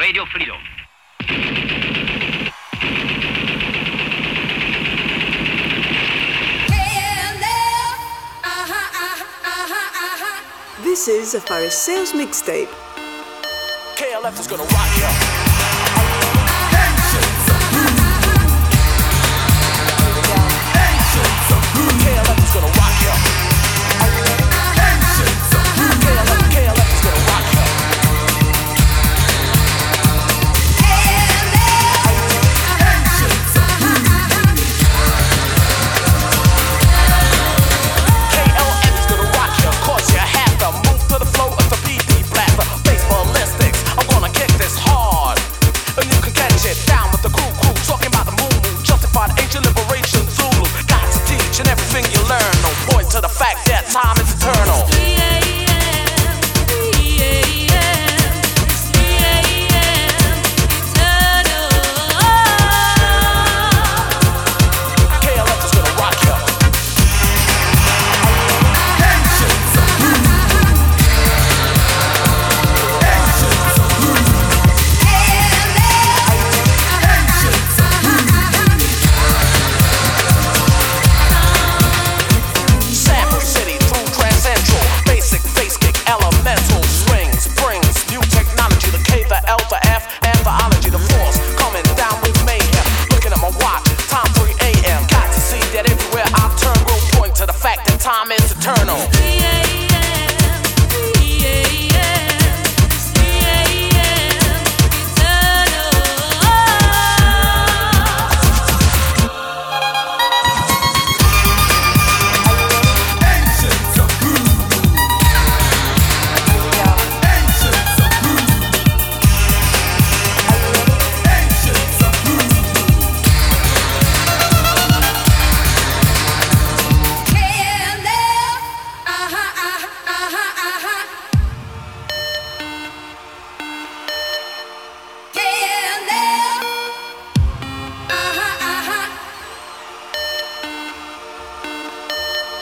Radio Freedom. This is a Faris Sales mixtape. KLF is gonna rock you. gonna rock you.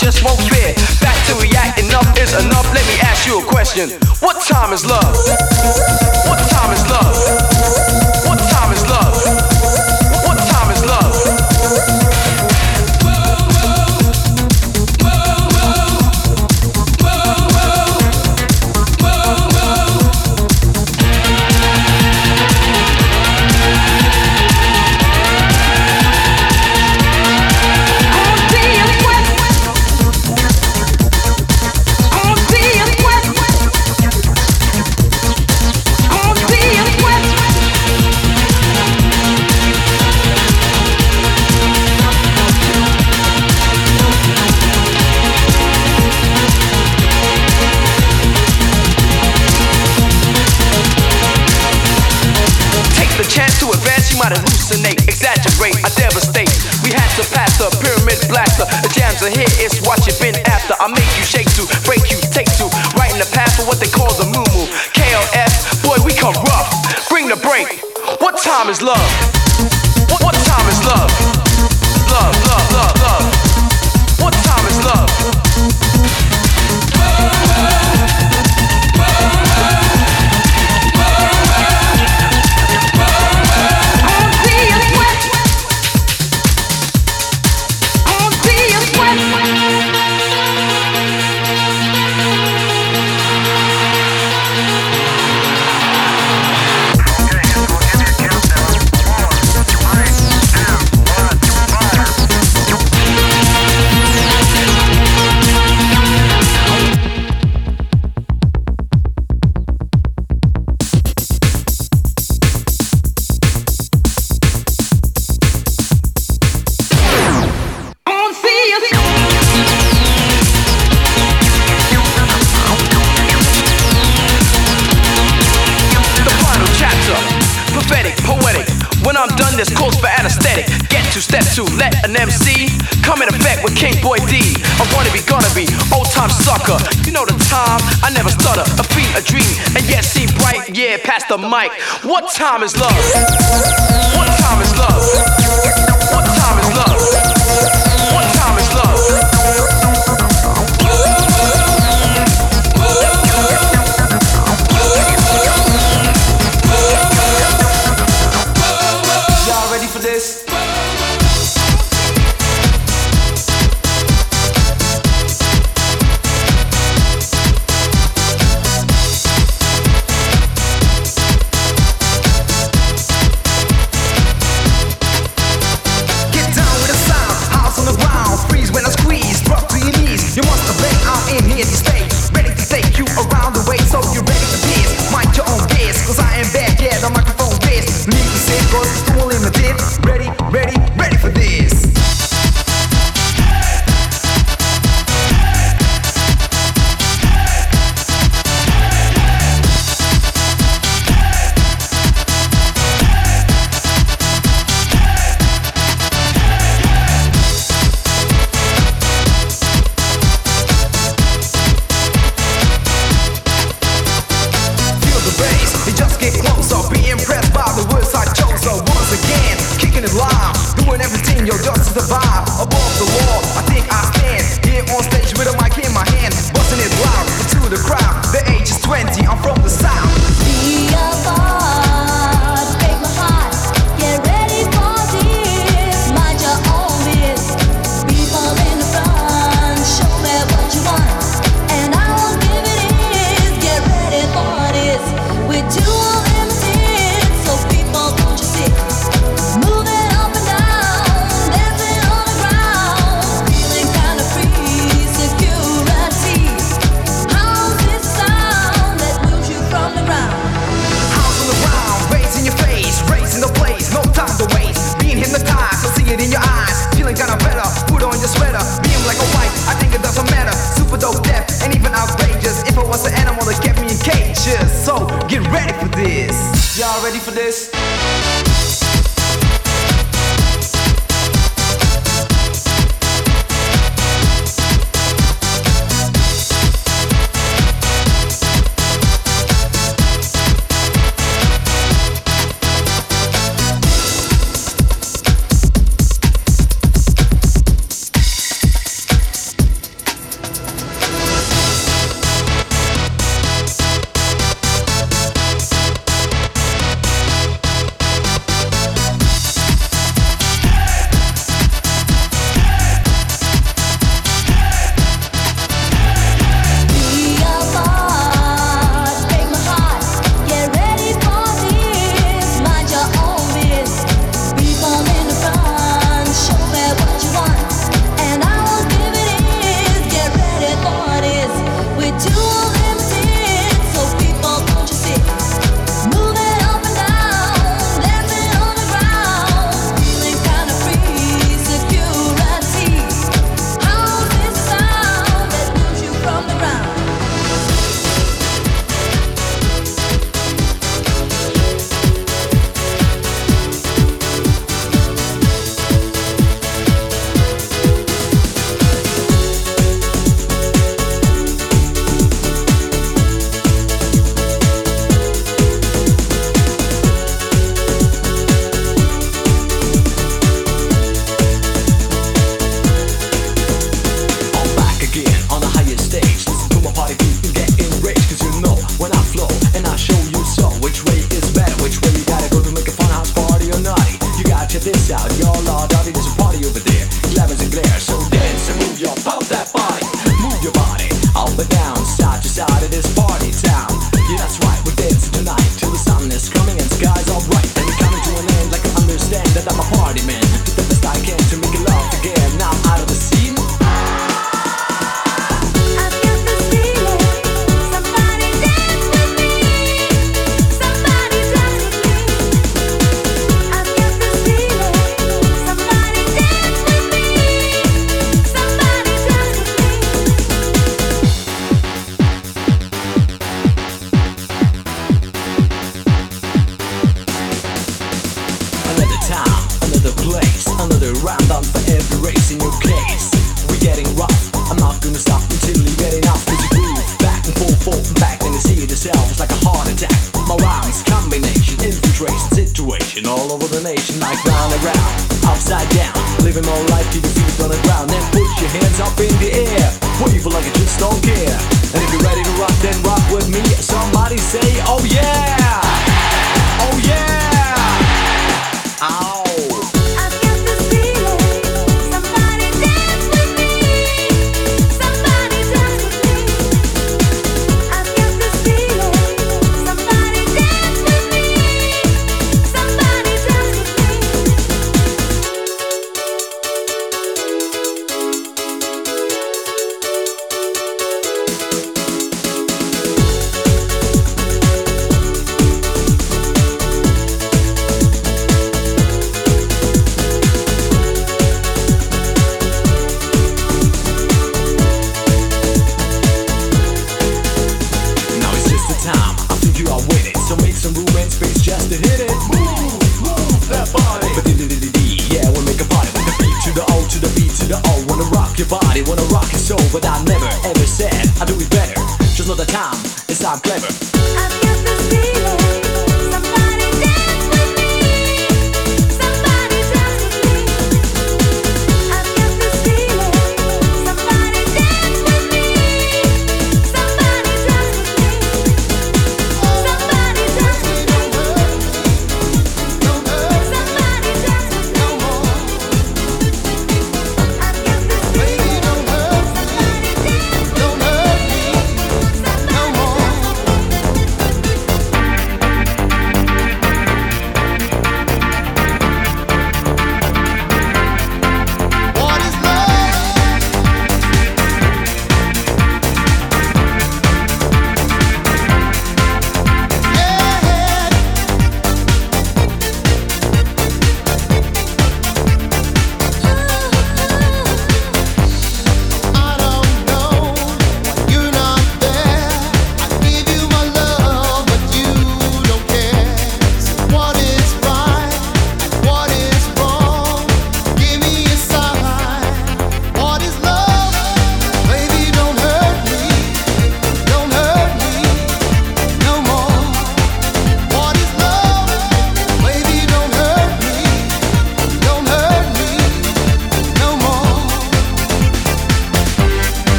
just won't fit. Back to react, enough is enough. Let me ask you a question What time is love? to let an MC come in effect with King Boy D. I wanna be, gonna be, old time sucker. You know the time, I never stutter. A beat, a dream, and yet see bright, yeah, past the mic. What time is love? What time is love?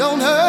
don't hurt.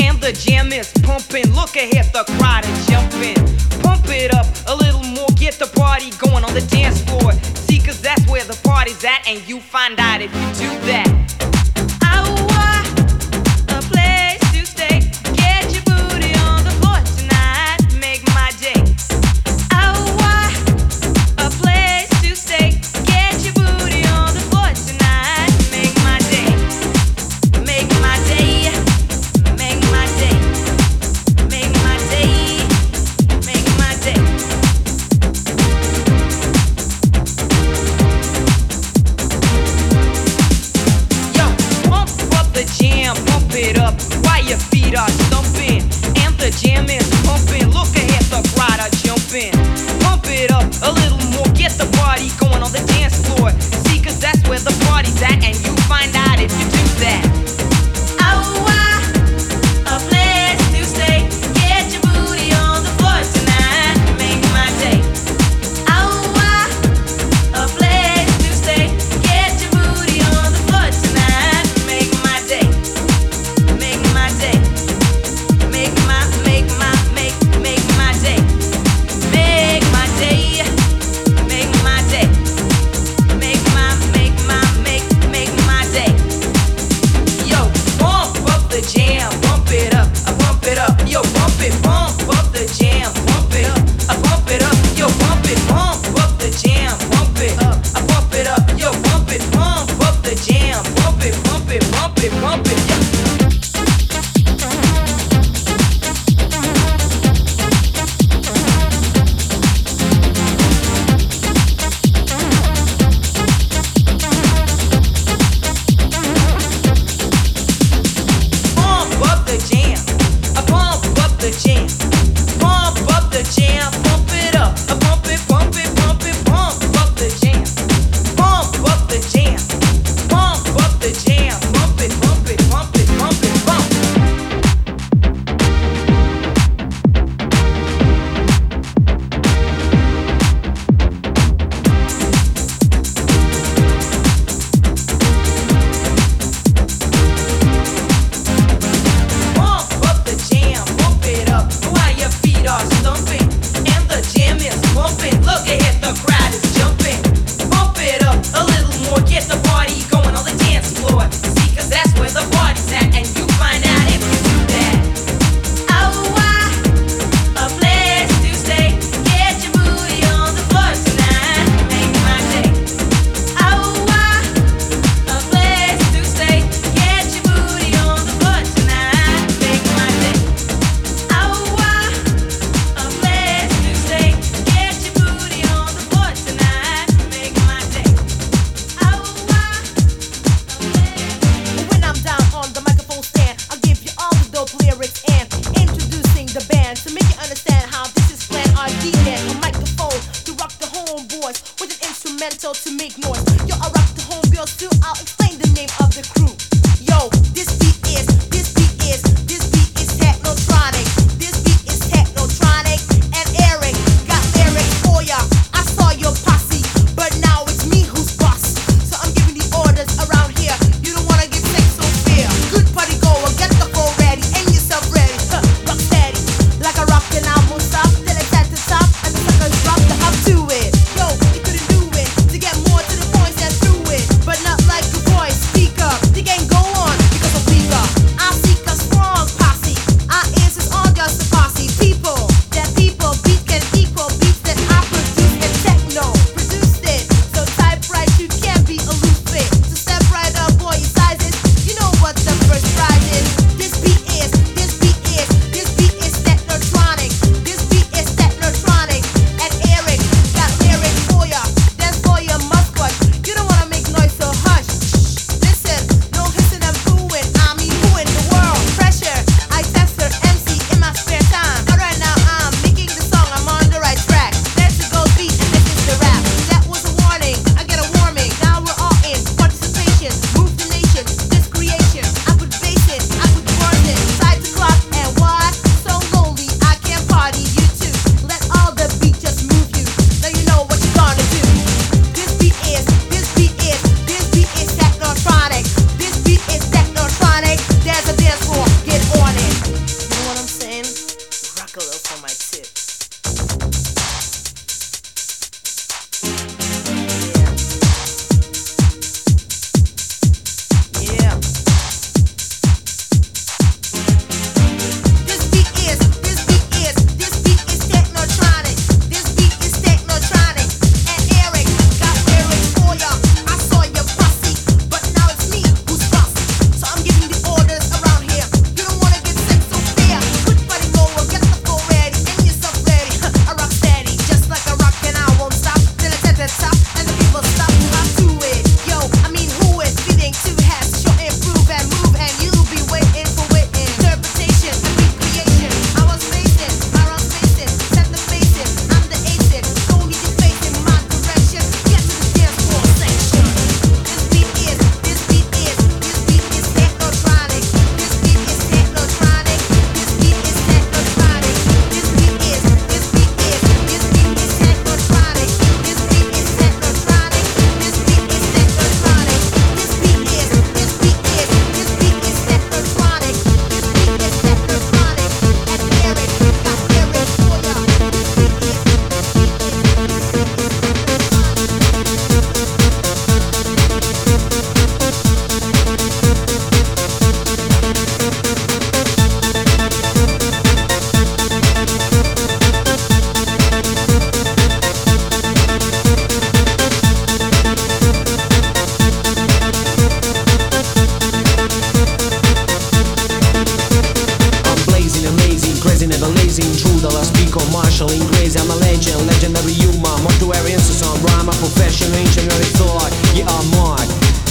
and the jam is pumping. Look ahead, the crowd is jumping. Pump it up a little more, get the party going on the dance floor. See, cause that's where the party's at, and you find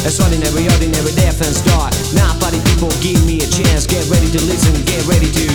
As ordinary, ordinary deaf and start. Now, party people, give me a chance. Get ready to listen, get ready to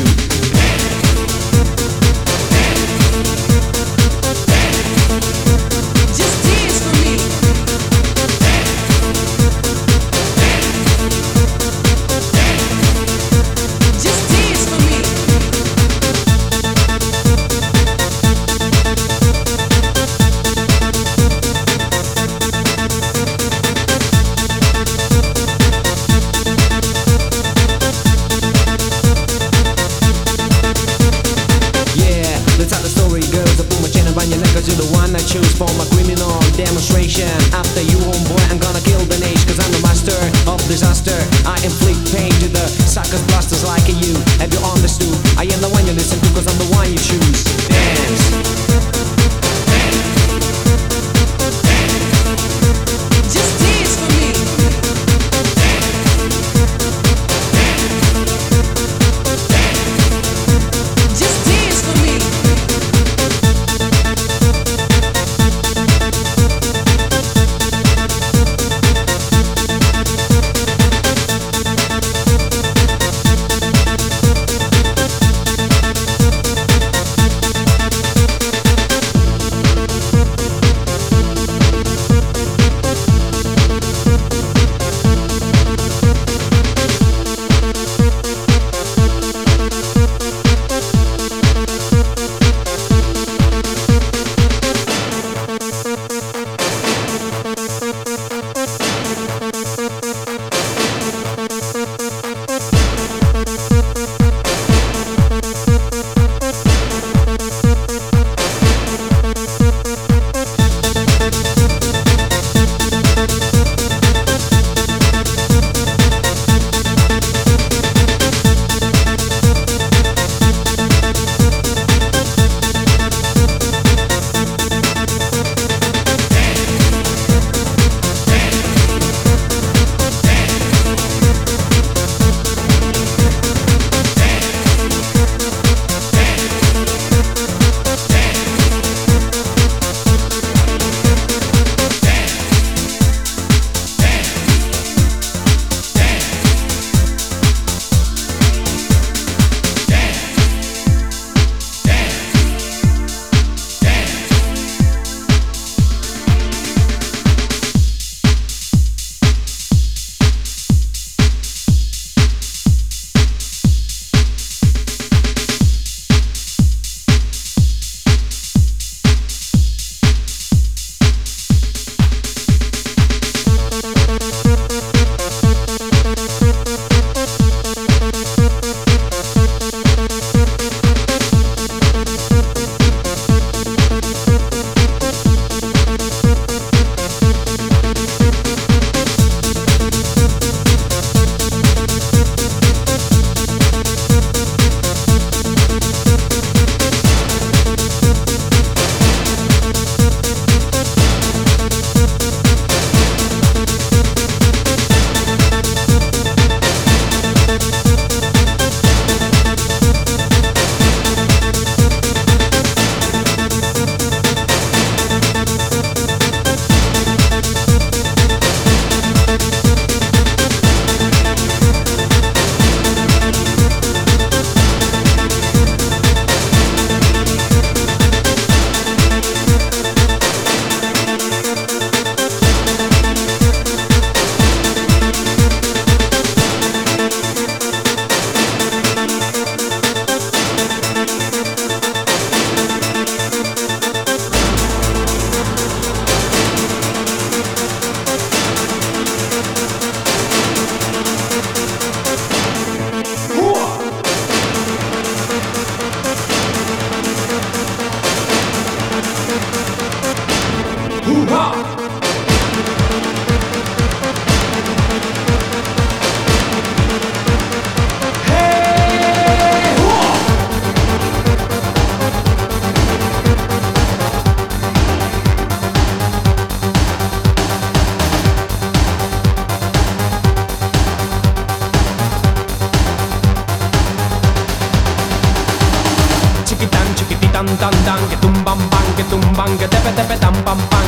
tan que tumban que tumban, que tepe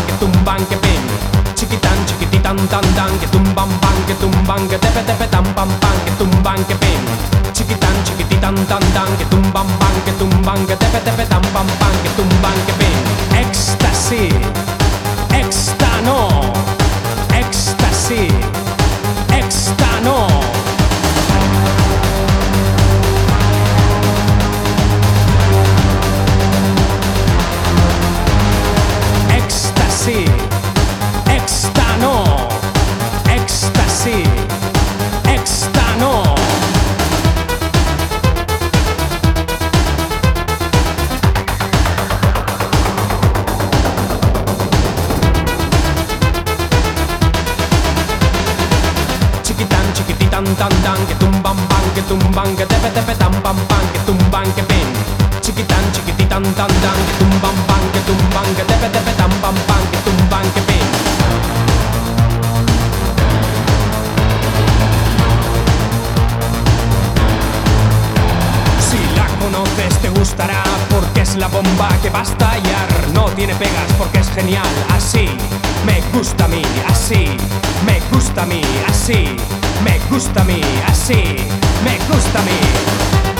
que tumban, que pim. Chiquitán, chiquititán tan tan, que tumban que tumban, que tepe que tumban, que pim. Chiquitán, chiquititán tan tan, que tumban pan, que tumban, que pan que tumban, que pim. Éxtasis, extano, éxtasis, extano. Chiquitan, chiquititan, tan, tan, que tumban, pan, que tumban, que tepe, tepe, tam, pam, pan, que tumban, que pin. Chiquitan, chiquititan, tan, tan, que tumban, pan, que tumban, que tepe, pam, pan, que tumban, que pin. Si la conoces te gustará porque es la bomba que va a estallar. No tiene pegas porque es genial. Así me gusta a mí, así me gusta a mí, así me gusta a mí, así me gusta a mí.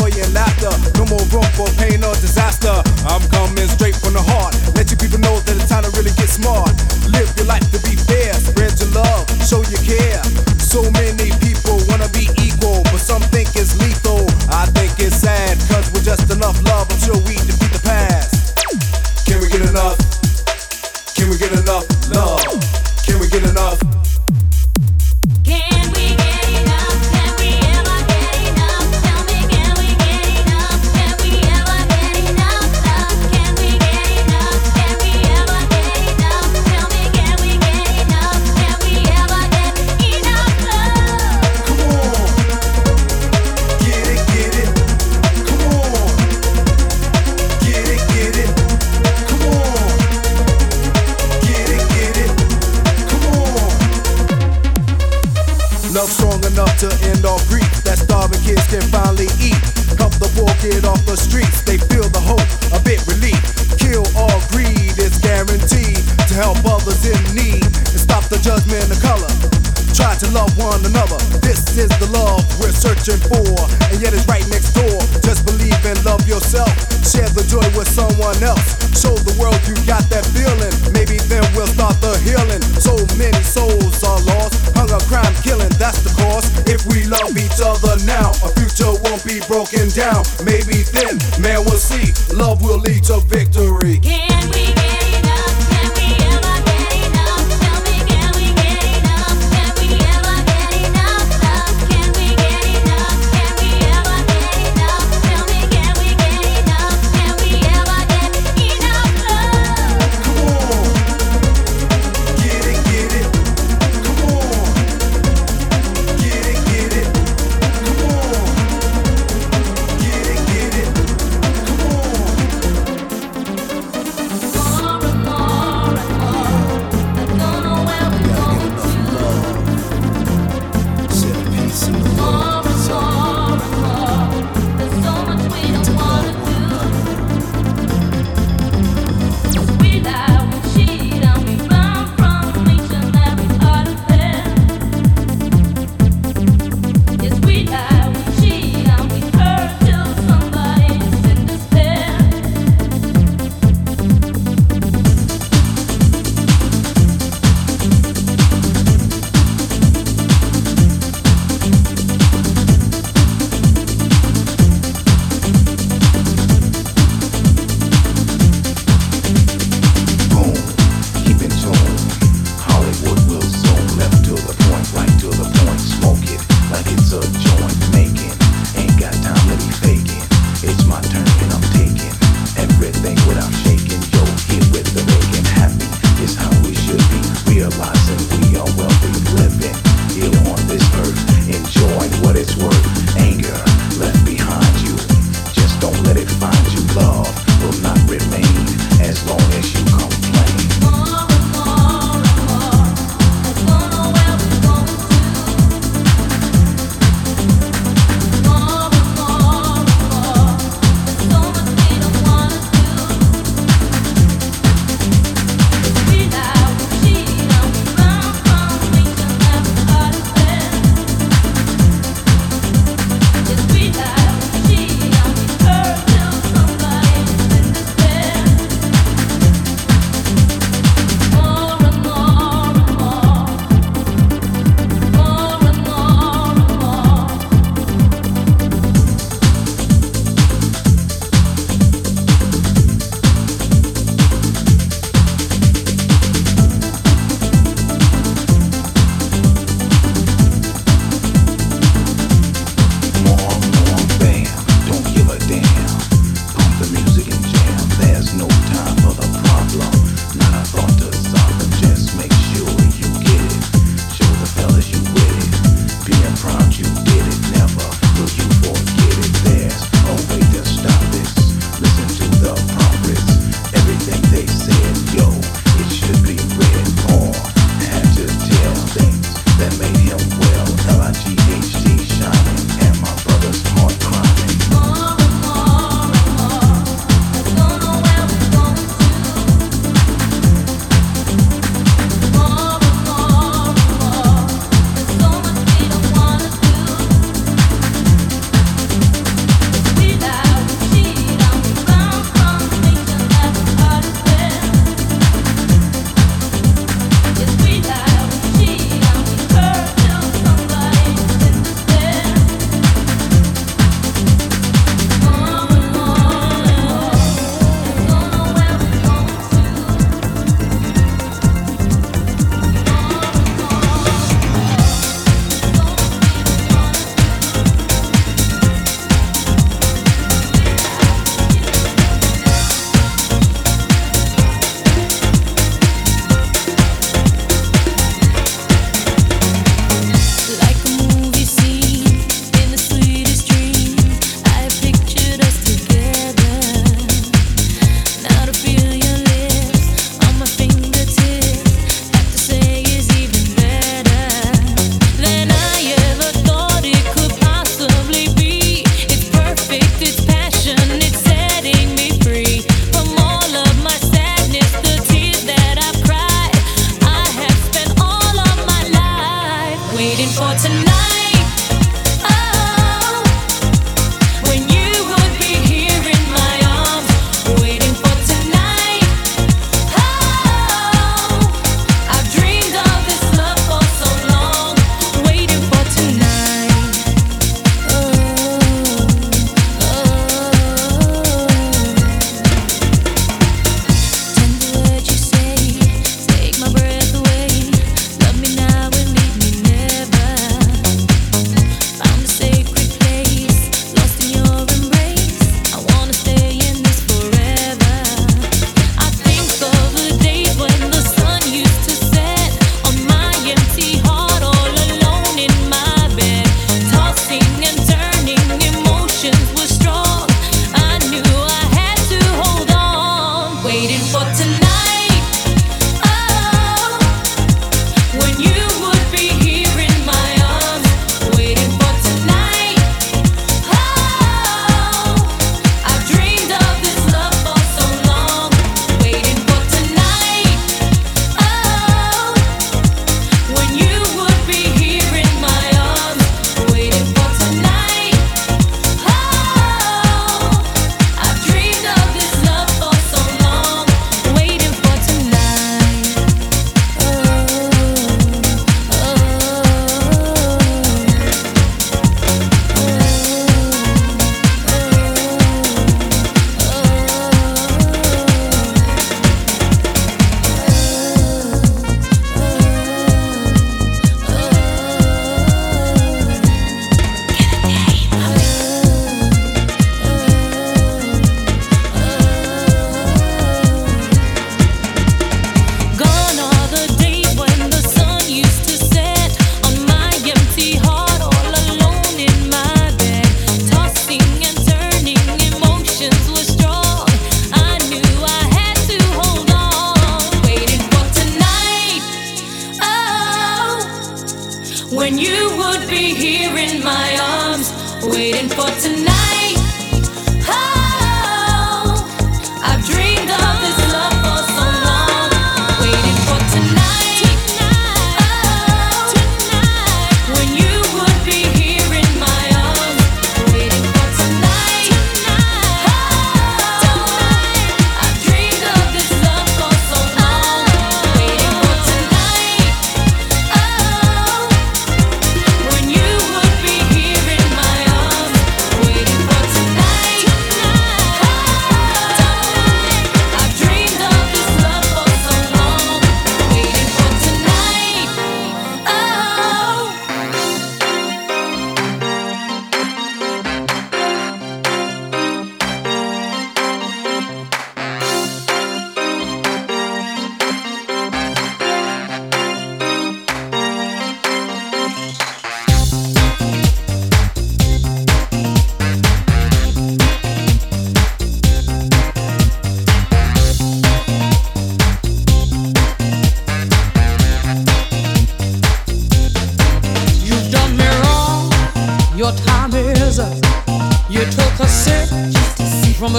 hoy en la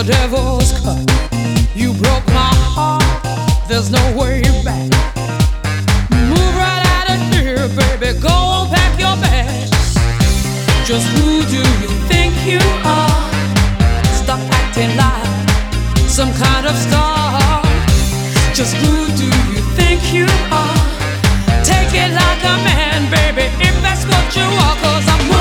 the devil's cut. You broke my heart, there's no way back. Move right out of here, baby, go on, pack your bags. Just who do you think you are? Stop acting like some kind of star. Just who do you think you are? Take it like a man, baby, if that's what you are, cause I'm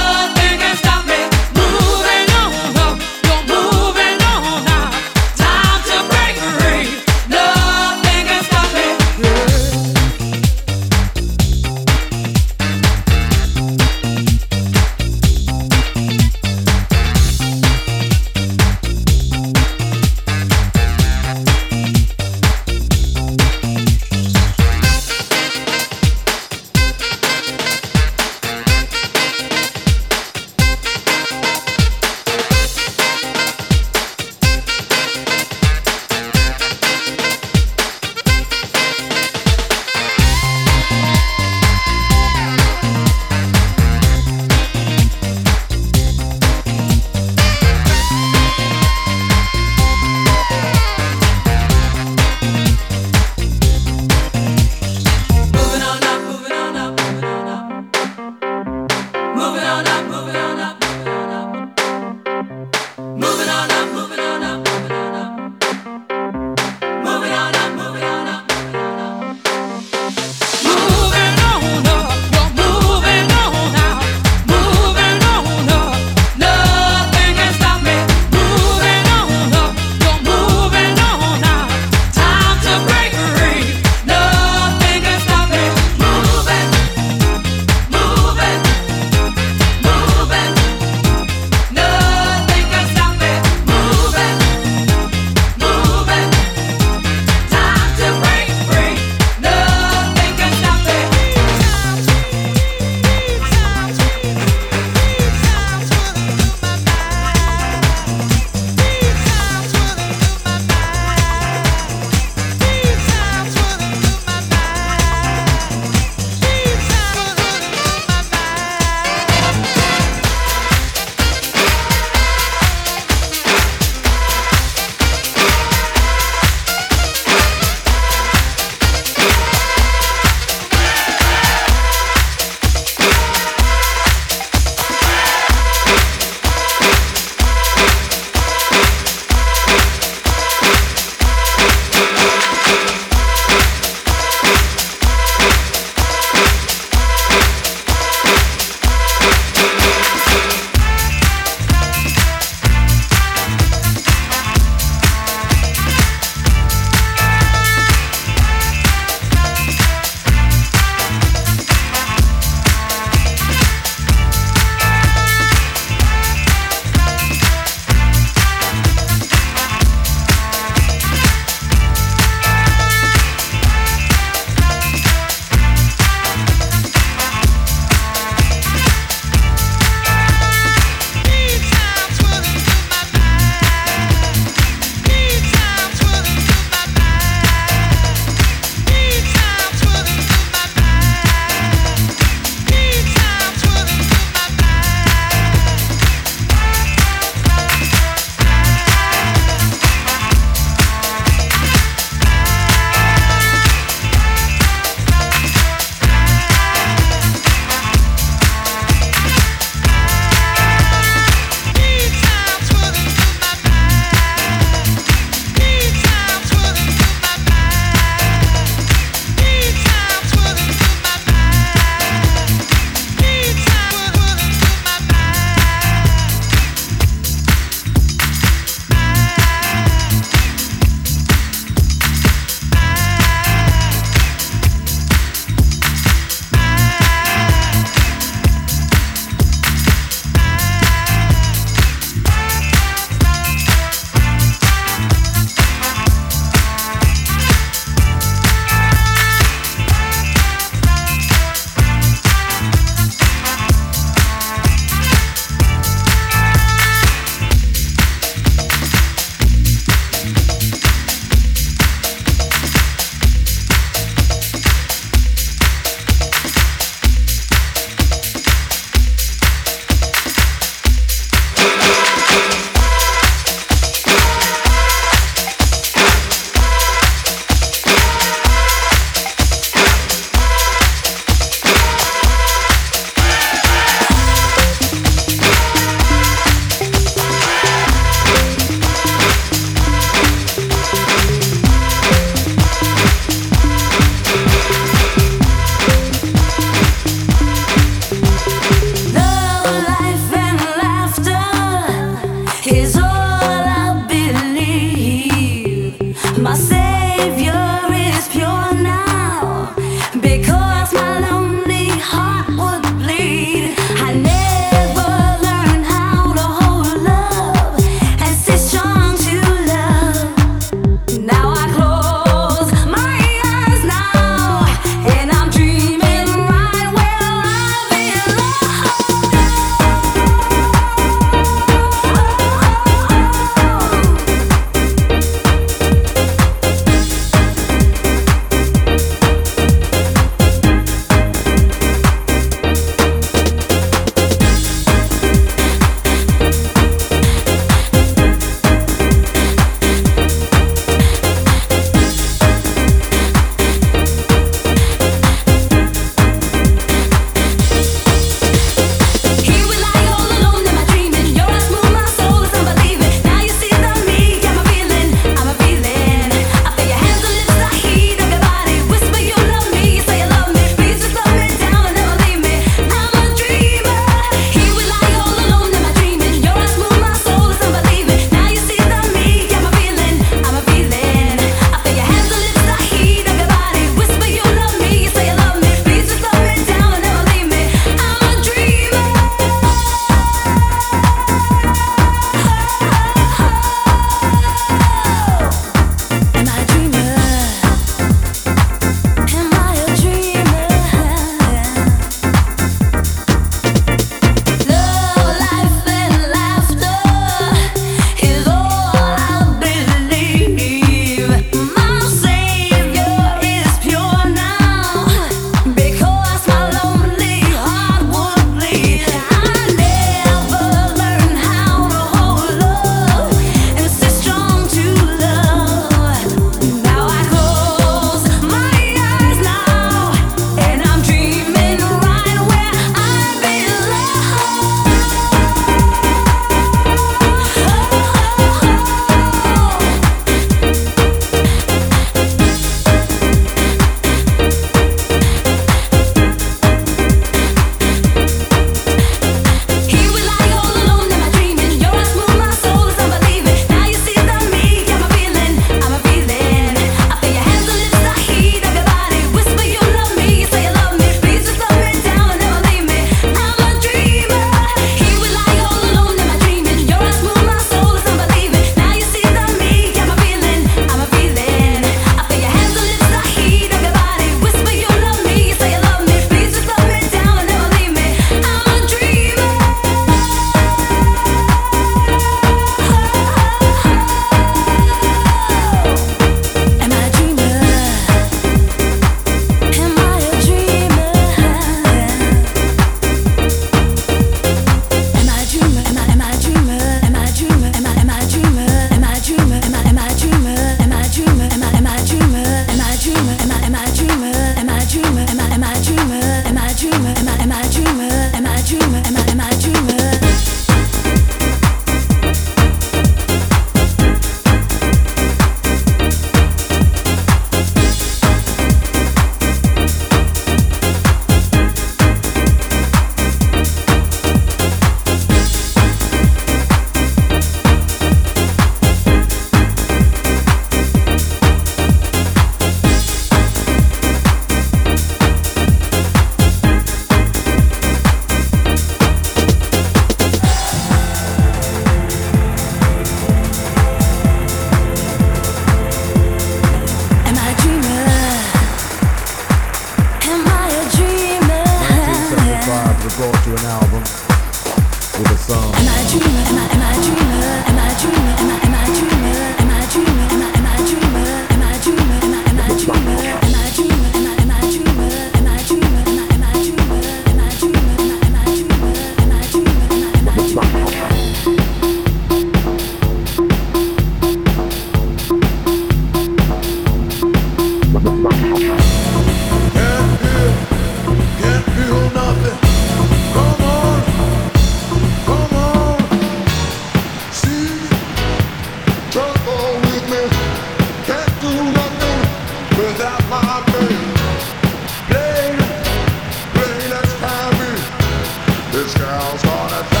This girl's gonna.